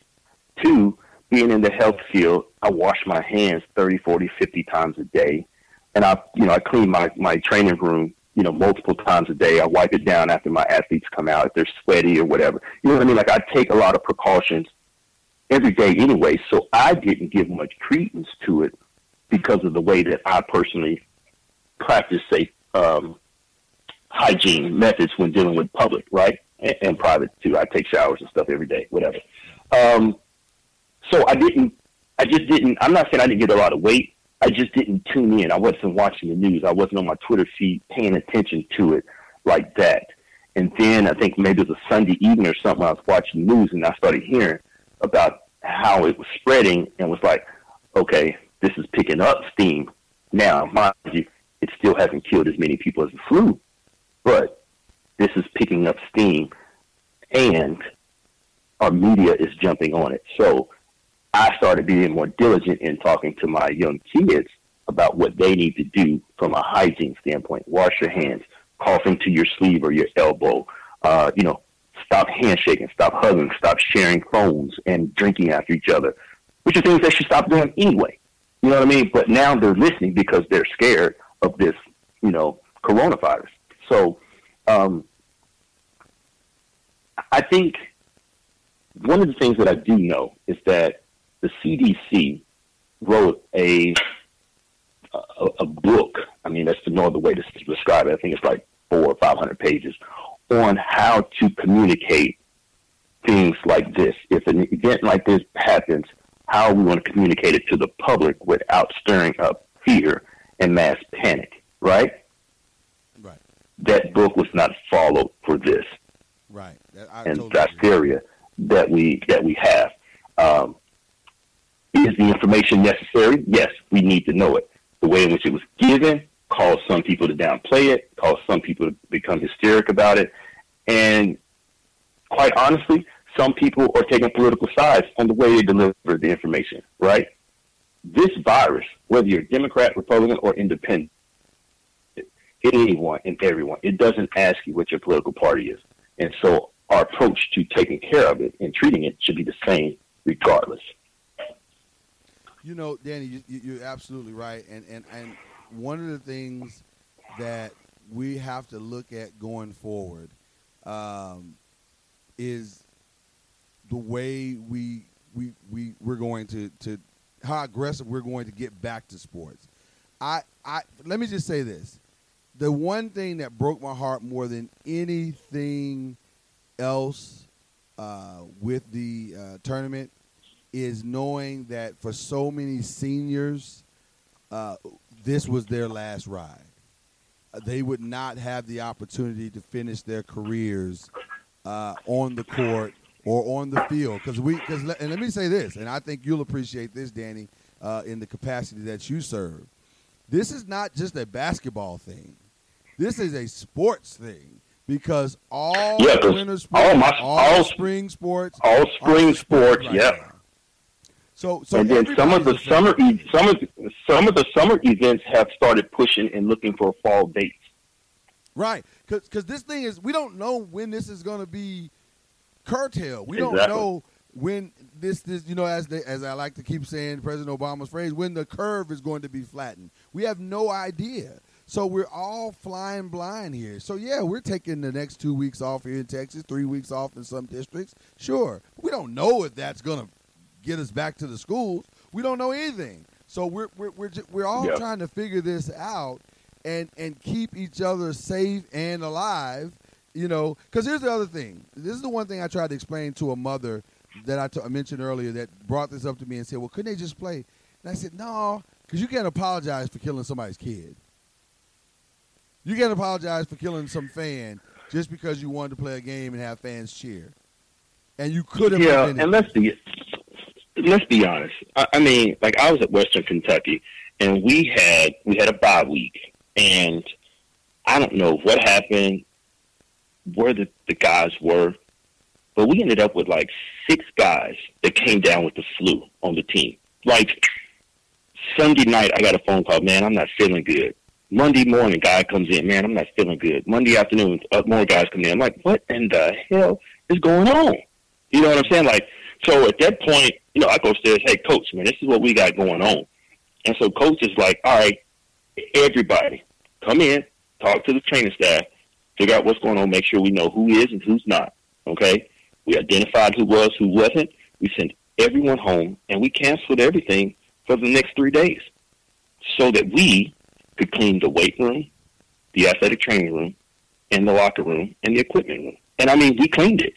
Speaker 4: Two, being in the health field, I wash my hands 30, 40, 50 times a day. And I, you know, I clean my, my training room, you know, multiple times a day. I wipe it down after my athletes come out if they're sweaty or whatever. You know what I mean? Like I take a lot of precautions every day anyway. So I didn't give much credence to it because of the way that I personally practice safe um, hygiene methods when dealing with public, right, and, private too. I take showers and stuff every day, whatever. Um, so I didn't. I just didn't. I'm not saying I didn't get a lot of weight. I just didn't tune in. I wasn't watching the news. I wasn't on my Twitter feed paying attention to it like that. And then I think maybe it was a Sunday evening or something. I was watching news and I started hearing about how it was spreading and was like, okay, this is picking up steam. Now, mind you, it still hasn't killed as many people as the flu, but this is picking up steam and our media is jumping on it. So I started being more diligent in talking to my young kids about what they need to do from a hygiene standpoint. Wash your hands, cough into your sleeve or your elbow. Uh, you know, stop handshaking, stop hugging, stop sharing phones and drinking after each other, which are things they should stop doing anyway. You know what I mean? But now they're listening because they're scared of this, you know, coronavirus. So, um, I think one of the things that I do know is that the CDC wrote a a, a book. I mean, that's the no other way to describe it. I think it's like four or five hundred pages on how to communicate things like this. If an event like this happens, how we want to communicate it to the public without stirring up fear and mass panic, right?
Speaker 3: Right.
Speaker 4: That book was not followed for this.
Speaker 3: Right.
Speaker 4: and totally hysteria that we that we have. Um, is the information necessary? Yes, we need to know it. The way in which it was given caused some people to downplay it, caused some people to become hysteric about it, and quite honestly, some people are taking political sides on the way they deliver the information. Right? This virus, whether you're Democrat, Republican, or Independent, anyone and everyone, it doesn't ask you what your political party is, and so our approach to taking care of it and treating it should be the same regardless.
Speaker 3: You know, Danny, you, are absolutely right, and and and one of the things that we have to look at going forward um, is the way we we we we're going to to how aggressive we're going to get back to sports. I I let me just say this. The one thing that broke my heart more than anything else uh, with the uh, tournament is knowing that for so many seniors, uh, this was their last ride. Uh, they would not have the opportunity to finish their careers uh, on the court or on the field because we because and let me say this, and I think you'll appreciate this, Danny, uh, in the capacity that you serve. This is not just a basketball thing. This is a sports thing because all
Speaker 4: yeah,
Speaker 3: winter sports, all, my, all, all, spring sports,
Speaker 4: all spring sports, right yeah.
Speaker 3: So, so
Speaker 4: and then some of the summer e- some of the, some of the summer events have started pushing and looking for fall dates.
Speaker 3: Right, because this thing is we don't know when this is going to be curtailed. We
Speaker 4: exactly.
Speaker 3: don't know when this this you know as they, as I like to keep saying President Obama's phrase when the curve is going to be flattened. We have no idea. So we're all flying blind here. So yeah, we're taking the next two weeks off here in Texas, three weeks off in some districts. Sure, we don't know if that's going to get us back to the schools. We don't know anything. So we're we're we're, we're all yep. trying to figure this out and and keep each other safe and alive. You know, because here's the other thing. This is the one thing I tried to explain to a mother that I, t- I mentioned earlier that brought this up to me and said, "Well, couldn't they just play?" And I said, "No, because you can't apologize for killing somebody's kid. You can't apologize for killing some fan just because you wanted to play a game and have fans cheer. And you could have.
Speaker 4: Yeah, and let's be let's be honest. I, I mean, like I was at Western Kentucky, and we had we had a bye week, and I don't know what happened, where the, the guys were, but we ended up with like six guys that came down with the flu on the team. Like Sunday night, I got a phone call. Man, I'm not feeling good. Monday morning, guy comes in. Man, I'm not feeling good. Monday afternoon, uh, more guys come in. I'm like, what in the hell is going on? You know what I'm saying? Like, so at that point, you know, I go upstairs, hey, coach, man, this is what we got going on. And so coach is like, all right, everybody, come in, talk to the training staff, figure out what's going on, make sure we know who is and who's not. Okay? We identified who was, who wasn't. We sent everyone home, and we canceled everything for the next three days so that we could clean the weight room, the athletic training room, and the locker room, and the equipment room. And I mean, we cleaned it.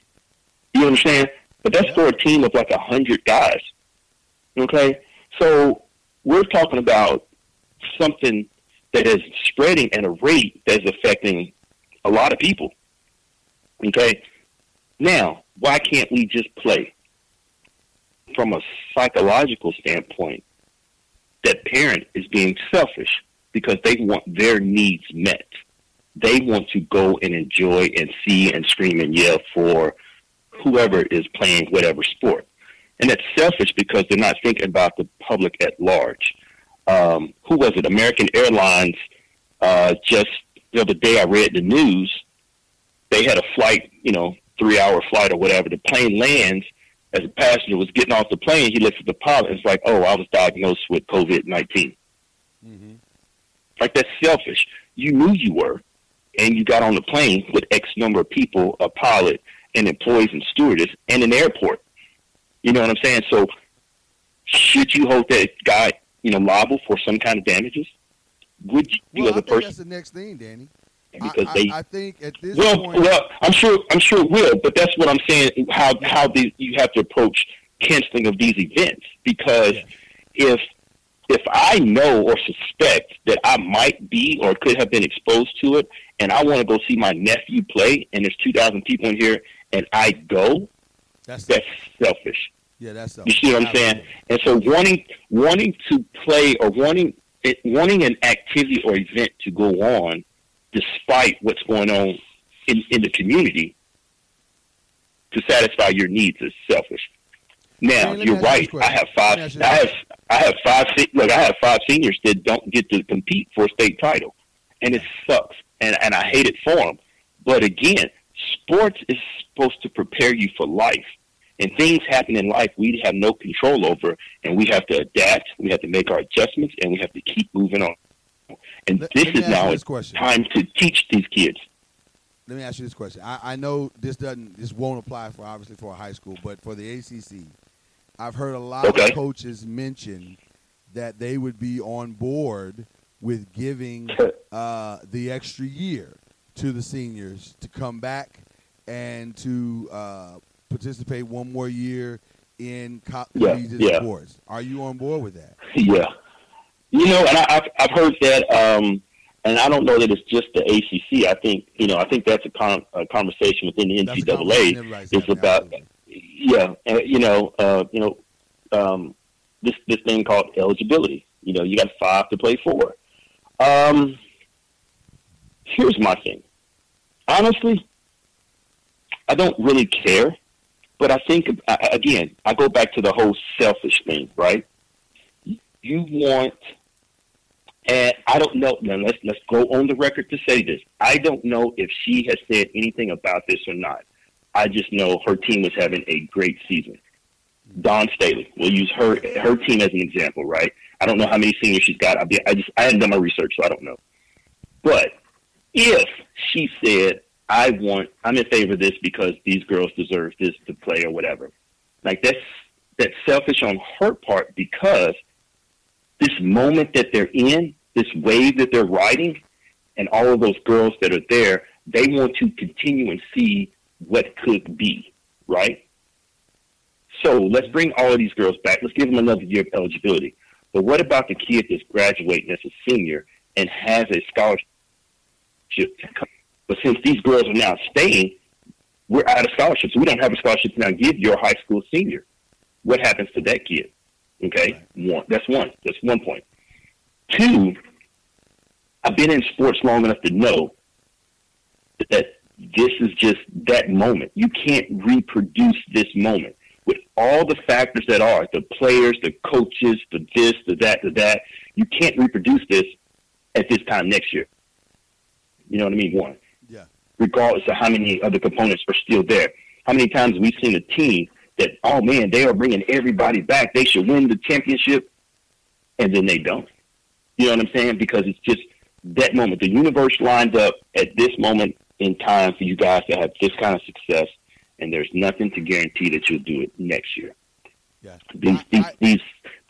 Speaker 4: You understand? But that's yeah. for a team of like a hundred guys. Okay, so we're talking about something that is spreading at a rate that is affecting a lot of people. Okay, now why can't we just play? From a psychological standpoint, that parent is being selfish because they want their needs met. They want to go and enjoy and see and scream and yell for whoever is playing whatever sport. And that's selfish because they're not thinking about the public at large. Um, who was it? American Airlines, uh, just the other day I read the news, they had a flight, you know, three hour flight or whatever. The plane lands. As a passenger was getting off the plane, he looks at the pilot and it's like, oh, I was diagnosed with COVID 19. Mm-hmm. Like, that's selfish. You knew you were, and you got on the plane with X number of people, a pilot, and employees and stewardess and an airport. You know what I'm saying? So should you hold that guy, you know, liable for some kind of damages? Would you,
Speaker 3: well,
Speaker 4: as
Speaker 3: a
Speaker 4: person?
Speaker 3: That's the next thing, Danny.
Speaker 4: Because
Speaker 3: I,
Speaker 4: they,
Speaker 3: I, I think at this
Speaker 4: well,
Speaker 3: point,
Speaker 4: well, I'm sure, I'm sure it will. But that's what I'm saying. How how you have to approach canceling of these events because if if I know or suspect that I might be or could have been exposed to it, and I want to go see my nephew play, and there's 2,000 people in here, and I go,
Speaker 3: That's
Speaker 4: that's selfish.
Speaker 3: yeah, that's selfish.
Speaker 4: You see what I'm saying? And so wanting wanting to play or wanting it, wanting an activity or event to go on, despite what's going on in, in the community, to satisfy your needs is selfish. Now
Speaker 3: Hey,
Speaker 4: you're right. I have five.
Speaker 3: Let me ask you
Speaker 4: I have I have five. Look, I have five seniors that don't get to compete for a state title, and it sucks. And and I hate it for them. But again, sports is supposed to prepare you for life. And things happen in life we have no control over, and we have to adapt. We have to make our adjustments, and we have to keep moving on. And
Speaker 3: Let-
Speaker 4: this
Speaker 3: let
Speaker 4: is now
Speaker 3: this question.
Speaker 4: time to teach these kids.
Speaker 3: Let me ask you this question. I, I know this doesn't this won't apply for obviously for a high school, but for the ACC, I've heard a lot
Speaker 4: Okay.
Speaker 3: of coaches mention that they would be on board with giving uh, the extra year to the seniors to come back and to uh, participate one more year in co-
Speaker 4: Yeah,
Speaker 3: collegiate
Speaker 4: yeah.
Speaker 3: sports. Are you on board with that?
Speaker 4: Yeah, you know, and I, I've I've heard that, um, and I don't know that it's just the ACC. I think you know, I think that's a, con- a conversation within the
Speaker 3: That's a conversation everybody's
Speaker 4: NCAA. It's about
Speaker 3: absolutely.
Speaker 4: yeah, uh, you know, uh, you know, um, this this thing called eligibility. You know, you got five to play four. Um, here's my thing. Honestly, I don't really care, but I think again, I go back to the whole selfish thing, right? You want, and I don't know. Now let's let's go on the record to say this. I don't know if she has said anything about this or not. I just know her team was having a great season. Dawn Staley. We'll use her her team as an example, right? I don't know how many seniors she's got. I, be, I just I haven't done my research, so I don't know. But if she said, "I want, I'm in favor of this because these girls deserve this to play or whatever," like that's that's selfish on her part because this moment that they're in, this wave that they're riding, and all of those girls that are there, they want to continue and see what could be, right? So let's bring all of these girls back. Let's give them another year of eligibility. But what about the kid that's graduating as a senior and has a scholarship? But since these girls are now staying, we're out of scholarships. We don't have a scholarship to now give your high school senior. What happens to that kid? Okay, one. That's one. That's one point. Two, I've been in sports long enough to know that this is just that moment. You can't reproduce this moment with all the factors that are the players, the coaches, the this, the that, the that. You can't reproduce this at this time next year. You know what I mean? One,
Speaker 3: Yeah.
Speaker 4: regardless of how many other components are still there. How many times we've we seen a team that, oh man, they are bringing everybody back. They should win the championship, and then they don't. You know what I'm saying? Because it's just that moment. The universe lined up at this moment in time for you guys to have this kind of success, and there's nothing to guarantee that you'll do it next year.
Speaker 3: Yeah.
Speaker 4: These
Speaker 3: I-
Speaker 4: these,
Speaker 3: I-
Speaker 4: these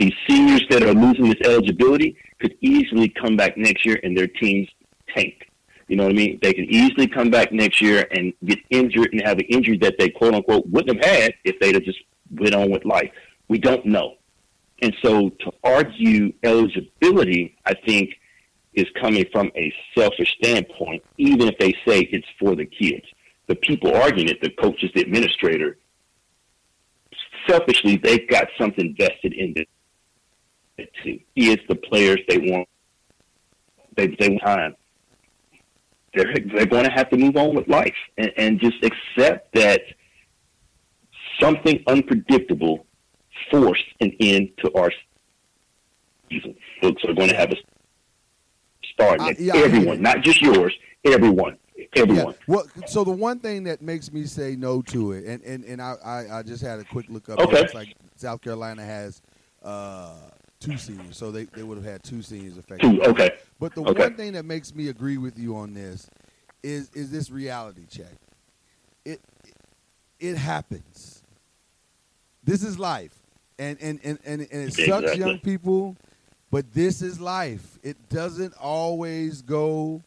Speaker 4: these seniors that are losing this eligibility could easily come back next year and their teams tank. You know what I mean? They can easily come back next year and get injured and have an injury that they quote unquote wouldn't have had if they'd have just went on with life. We don't know. And so to argue eligibility, I think, is coming from a selfish standpoint, even if they say it's for the kids. The people arguing it, the coaches, the administrator, selfishly, they've got something vested in it too. Is the players they want, they, they want time. They're, they're going to have to move on with life and, and just accept that something unpredictable forced an end to our season. Folks are going to have a start. Next.
Speaker 3: yeah,
Speaker 4: everyone, not just yours. Everyone, everyone.
Speaker 3: Yeah. Well, so the one thing that makes me say no to it, and and, and I, I, I just had a quick look up.
Speaker 4: Okay.
Speaker 3: It's like South Carolina has uh, two seniors, so they, they would have had two seniors affected.
Speaker 4: Two. Okay.
Speaker 3: But the
Speaker 4: Okay.
Speaker 3: one thing that makes me agree with you on this is is this reality check. It it happens. This is life, and and and and, and it sucks,
Speaker 4: Exactly.
Speaker 3: young people. But this is life. It doesn't always go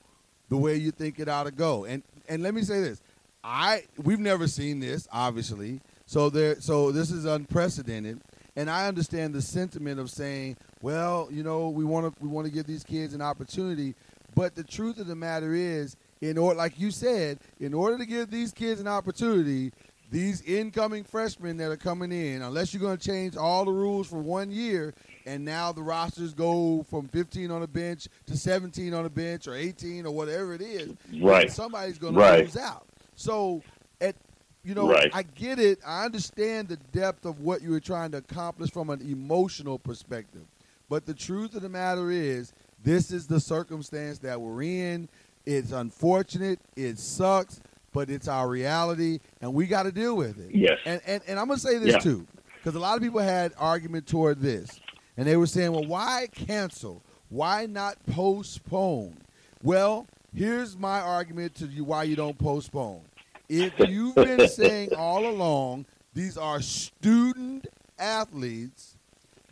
Speaker 3: the way you think it ought to go. And and let me say this: I we've never seen this, obviously, So there, so this is unprecedented, and I understand the sentiment of saying, well, you know, we want to we want to give these kids an opportunity, but the truth of the matter is, in order, like you said, in order to give these kids an opportunity, these incoming freshmen that are coming in, unless you're going to change all the rules for one year, and now the rosters go from 15 on the bench to 17 on the bench or 18 or whatever it is,
Speaker 4: right?
Speaker 3: Somebody's going to
Speaker 4: right.
Speaker 3: lose out. So, you know,
Speaker 4: right.
Speaker 3: I get it. I understand the depth of what you were trying to accomplish from an emotional perspective. But the truth of the matter is, this is the circumstance that we're in. It's unfortunate. It sucks, but it's our reality, and we got to deal with it.
Speaker 4: Yes.
Speaker 3: And and, and I'm gonna say this
Speaker 4: yeah.
Speaker 3: too, because a lot of people had argument toward this, and they were saying, well, why cancel? Why not postpone? Well, here's my argument to you why you don't postpone. If you've been saying all along these are student athletes,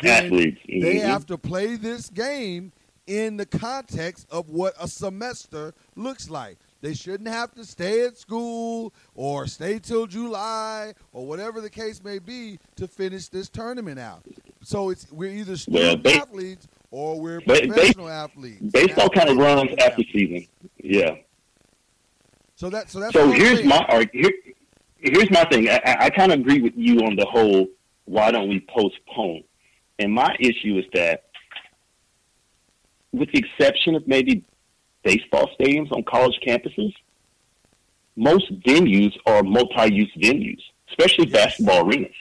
Speaker 4: athletes,
Speaker 3: they
Speaker 4: mm-hmm.
Speaker 3: have to play this game in the context of what a semester looks like. They shouldn't have to stay at school or stay till July or whatever the case may be to finish this tournament out. So it's we're either student
Speaker 4: well,
Speaker 3: athletes or we're professional athletes.
Speaker 4: Baseball kind of runs after season. Yeah.
Speaker 3: So that so that's
Speaker 4: so here's my here, here's my thing. I, I kind of agree with you on the whole. Why don't we postpone? And my issue is that, with the exception of maybe baseball stadiums on college campuses, most venues are multi-use venues, especially yes. basketball arenas.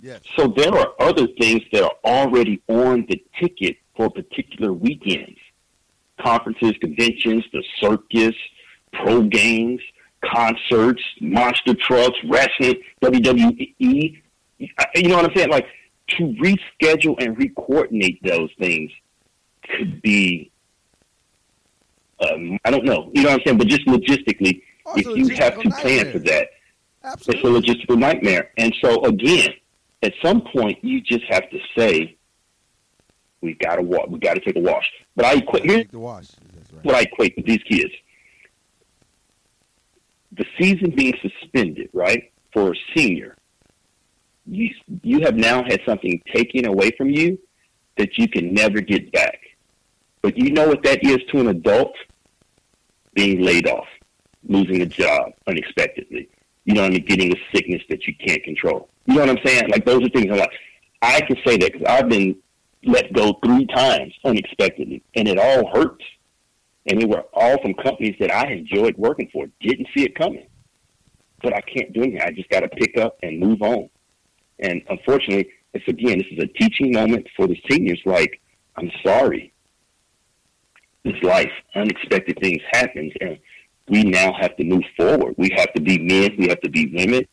Speaker 3: Yes.
Speaker 4: So there are other things that are already on the ticket for particular weekends. Conferences, conventions, the circus, pro games, concerts, monster trucks, wrestling, WWE. You know what I'm saying? Like to reschedule and re-coordinate those things could be. Um, I don't know. You know what I'm saying? But just logistically, if you have to plan for that,
Speaker 3: Absolutely.
Speaker 4: it's a logistical nightmare. And so again, at some point, you just have to say, "We got to walk. We got to take a wash." But I equate here's
Speaker 3: right.
Speaker 4: what I equate with these kids: the season being suspended, right, for a senior. You you have now had something taken away from you that you can never get back. But you know what that is to an adult? Being laid off, losing a job unexpectedly. You know what I mean? Getting a sickness that you can't control. You know what I'm saying? Like those are things I'm like, I can say that because I've been let go three times unexpectedly, and it all hurts. And they were all from companies that I enjoyed working for. Didn't see it coming, but I can't do anything. I just got to pick up and move on. And unfortunately, it's again, this is a teaching moment for the seniors. Like, I'm sorry. This life, unexpected things happen, and we now have to move forward. We have to be men. We have to be women.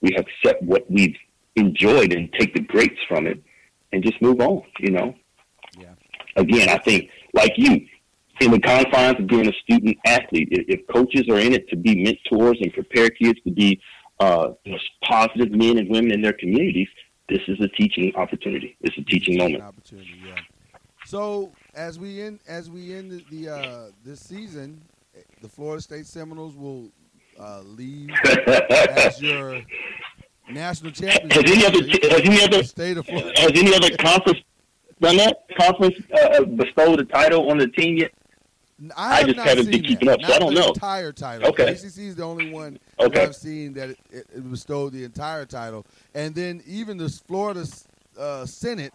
Speaker 4: We have to accept what we've enjoyed and take the greats from it, and just move on. You know.
Speaker 3: Yeah.
Speaker 4: Again, I think, like you, in the confines of being a student athlete, if coaches are in it to be mentors and prepare kids to be uh, positive men and women in their communities, this is a teaching opportunity. It's a teaching moment.
Speaker 3: Opportunity, yeah. So as we end as we end the, the uh, this season, the Florida State Seminoles will uh, leave as your national champion.
Speaker 4: Has any other has any other
Speaker 3: state of Florida.
Speaker 4: has any other conference done that? Conference uh, bestowed a title on the team yet?
Speaker 3: I, have
Speaker 4: just
Speaker 3: not
Speaker 4: haven't been keeping
Speaker 3: that.
Speaker 4: up,
Speaker 3: not
Speaker 4: so I don't
Speaker 3: the
Speaker 4: know.
Speaker 3: Entire title.
Speaker 4: Okay.
Speaker 3: The ACC is the only one
Speaker 4: Okay.
Speaker 3: that I've seen that it, it, it bestowed the entire title, and then even the Florida uh, Senate,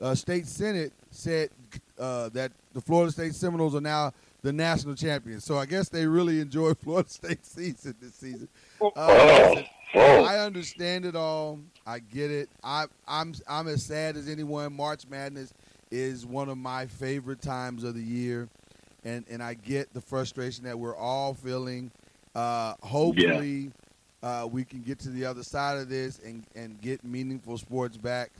Speaker 3: uh, state Senate, said uh, that the Florida State Seminoles are now the national champions. So I guess they really enjoy Florida State season this season. Uh,
Speaker 4: Oh, oh.
Speaker 3: I understand it all. I get it. I, I'm I'm as sad as anyone. March Madness is one of my favorite times of the year, and and I get the frustration that we're all feeling. Uh, hopefully, uh, we can get to the other side of this and and get meaningful sports back.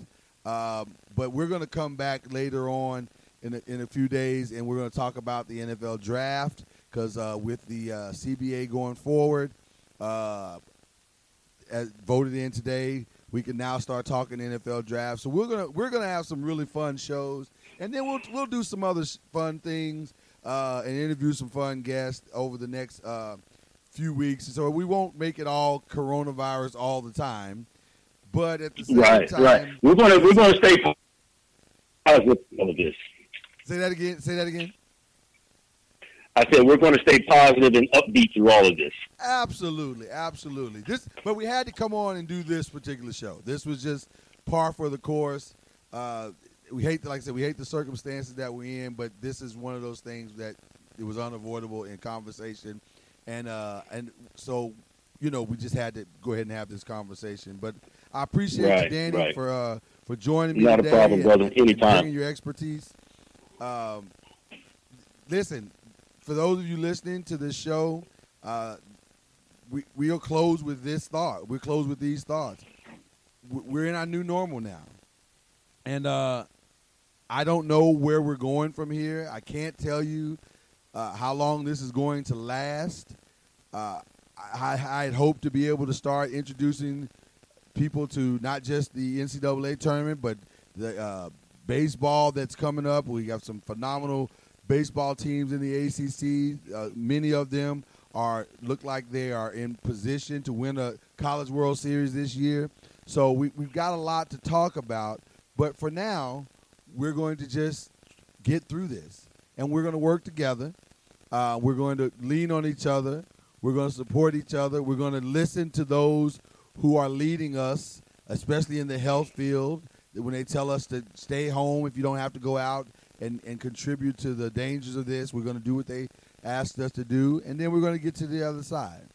Speaker 3: Um, but we're going to come back later on in a, in a few days, and we're going to talk about the NFL draft because uh, with the uh, CBA going forward, uh, as voted in today, we can now start talking NFL draft. So we're gonna we're gonna have some really fun shows, and then we'll we'll do some other fun things uh, and interview some fun guests over the next uh, few weeks, so we won't make it all coronavirus all the time. But at the same
Speaker 4: right,
Speaker 3: time,
Speaker 4: right, we're gonna we're gonna stay positive all of this.
Speaker 3: Say that again. Say that again.
Speaker 4: I said we're going to stay positive and upbeat through all of this.
Speaker 3: Absolutely, absolutely. This, but we had to come on and do this particular show. This was just par for the course. Uh, we hate, like I said, we hate the circumstances that we're in, but this is one of those things that it was unavoidable in conversation, and uh, and so you know we just had to go ahead and have this conversation. But I appreciate
Speaker 4: right,
Speaker 3: you, Danny,
Speaker 4: right.
Speaker 3: for uh, for joining me
Speaker 4: Not
Speaker 3: today
Speaker 4: a problem,
Speaker 3: and,
Speaker 4: brother.
Speaker 3: and
Speaker 4: Anytime.
Speaker 3: bringing your expertise. Um, listen, for those of you listening to this show, uh, we we'll close with this thought. We'll close with these thoughts. We're in our new normal now, and uh, I don't know where we're going from here. I can't tell you uh, how long this is going to last. Uh, I, I had hoped to be able to start introducing people to not just the NCAA tournament, but the uh, baseball that's coming up. We have some phenomenal baseball teams in the ACC. Uh, many of them are look like they are in position to win a College World Series this year. So we, we've got a lot to talk about. But for now, we're going to just get through this, and we're going to work together. Uh, we're going to lean on each other. We're going to support each other. We're going to listen to those who are leading us, especially in the health field, when they tell us to stay home if you don't have to go out and, and contribute to the dangers of this. We're going to do what they asked us to do, and then we're going to get to the other side.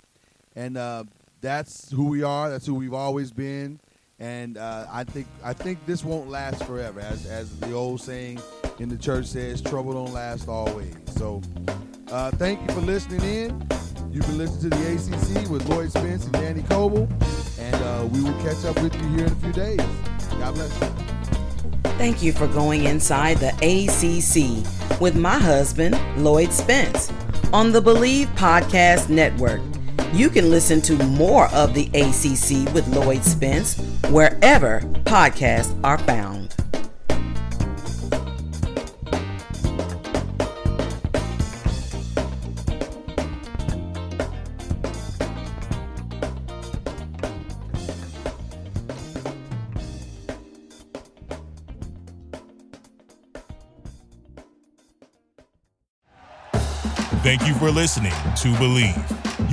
Speaker 3: And uh, that's who we are. That's who we've always been. And uh, I think I think this won't last forever, as as the old saying in the church says, "Trouble don't last always." So, uh, thank you for listening in. You've been listening to the ACC with Lloyd Spence and Danny Coble, and uh, we will catch up with you here in a few days. God bless you.
Speaker 2: Thank you for going inside the ACC with my husband, Lloyd Spence, on the Bleav Podcast Network. You can listen to more of the ACC with Lloyd Spence wherever podcasts are found.
Speaker 1: Thank you for listening to Bleav.